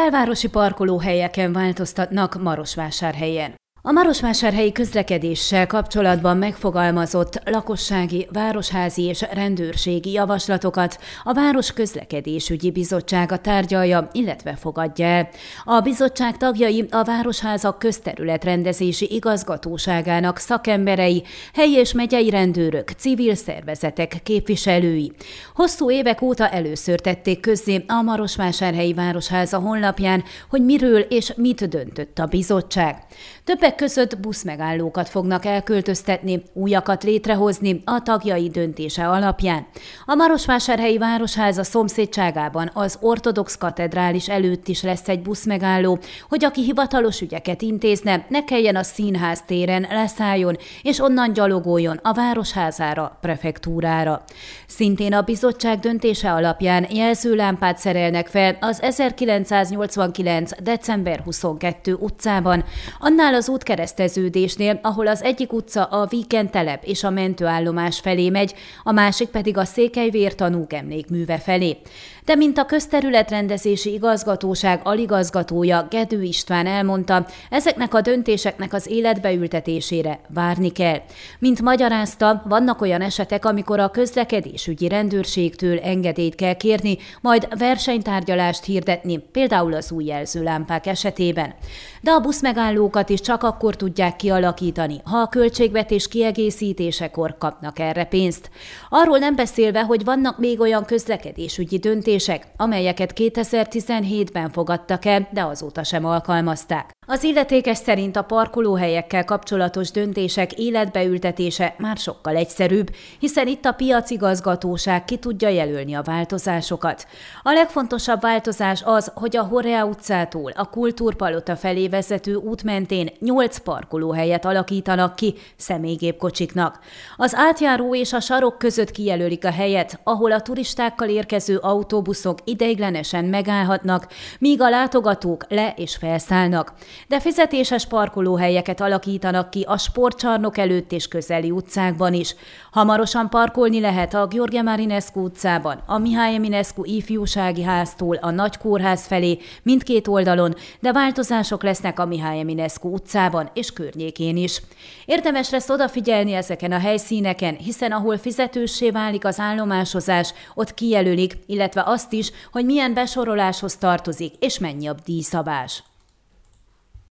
Belvárosi parkolóhelyeken változtatnak Marosvásárhelyen. A Marosvásárhelyi közlekedéssel kapcsolatban megfogalmazott lakossági, városházi és rendőrségi javaslatokat a Város Közlekedésügyi Bizottsága tárgyalja, illetve fogadja el. A bizottság tagjai a Városházak közterületrendezési igazgatóságának szakemberei, helyi és megyei rendőrök, civil szervezetek képviselői. Hosszú évek óta először tették közzé a Marosvásárhelyi Városháza honlapján, hogy miről és mit döntött a bizottság. Többek között buszmegállókat fognak elköltöztetni, újakat létrehozni a tagjai döntése alapján. A Marosvásárhelyi Városháza szomszédságában az ortodox katedrális előtt is lesz egy buszmegálló, hogy aki hivatalos ügyeket intézne, ne kelljen a színház téren leszálljon, és onnan gyalogoljon a Városházára, prefektúrára. Szintén a bizottság döntése alapján jelzőlámpát szerelnek fel az 1989. december 22 utcában, annál az út kereszteződésnél, ahol az egyik utca a Víken telep és a mentőállomás felé megy, a másik pedig a Székely vértanúk emlékműve felé. De mint a közterületrendezési igazgatóság aligazgatója Gedő István elmondta, ezeknek a döntéseknek az életbeültetésére várni kell. Mint magyarázta, vannak olyan esetek, amikor a közlekedésügyi rendőrségtől engedélyt kell kérni, majd versenytárgyalást hirdetni, például az új jelzőlámpák esetében. De a buszmegállókat is csak akkor tudják kialakítani, ha a költségvetés kiegészítésekor kapnak erre pénzt. Arról nem beszélve, hogy vannak még olyan közlekedésügyi döntések, amelyeket 2017-ben fogadtak el, de azóta sem alkalmazták. Az illetékes szerint a parkolóhelyekkel kapcsolatos döntések életbeültetése már sokkal egyszerűbb, hiszen itt a piacigazgatóság ki tudja jelölni a változásokat. A legfontosabb változás az, hogy a Horea utcától a Kultúrpalota felé vezető út mentén 8 parkolóhelyet alakítanak ki személygépkocsiknak. Az átjáró és a sarok között kijelölik a helyet, ahol a turistákkal érkező autóbuszok ideiglenesen megállhatnak, míg a látogatók le- és felszállnak de fizetéses parkolóhelyeket alakítanak ki a sportcsarnok előtt és közeli utcákban is. Hamarosan parkolni lehet a Gheorghe Marinescu utcában, a Mihály Eminescu ifjúsági háztól a Nagy Kórház felé mindkét oldalon, de változások lesznek a Mihály Eminescu utcában és környékén is. Érdemes lesz odafigyelni ezeken a helyszíneken, hiszen ahol fizetőssé válik az állomásozás, ott kijelölik, illetve azt is, hogy milyen besoroláshoz tartozik és mennyi a díjszabás.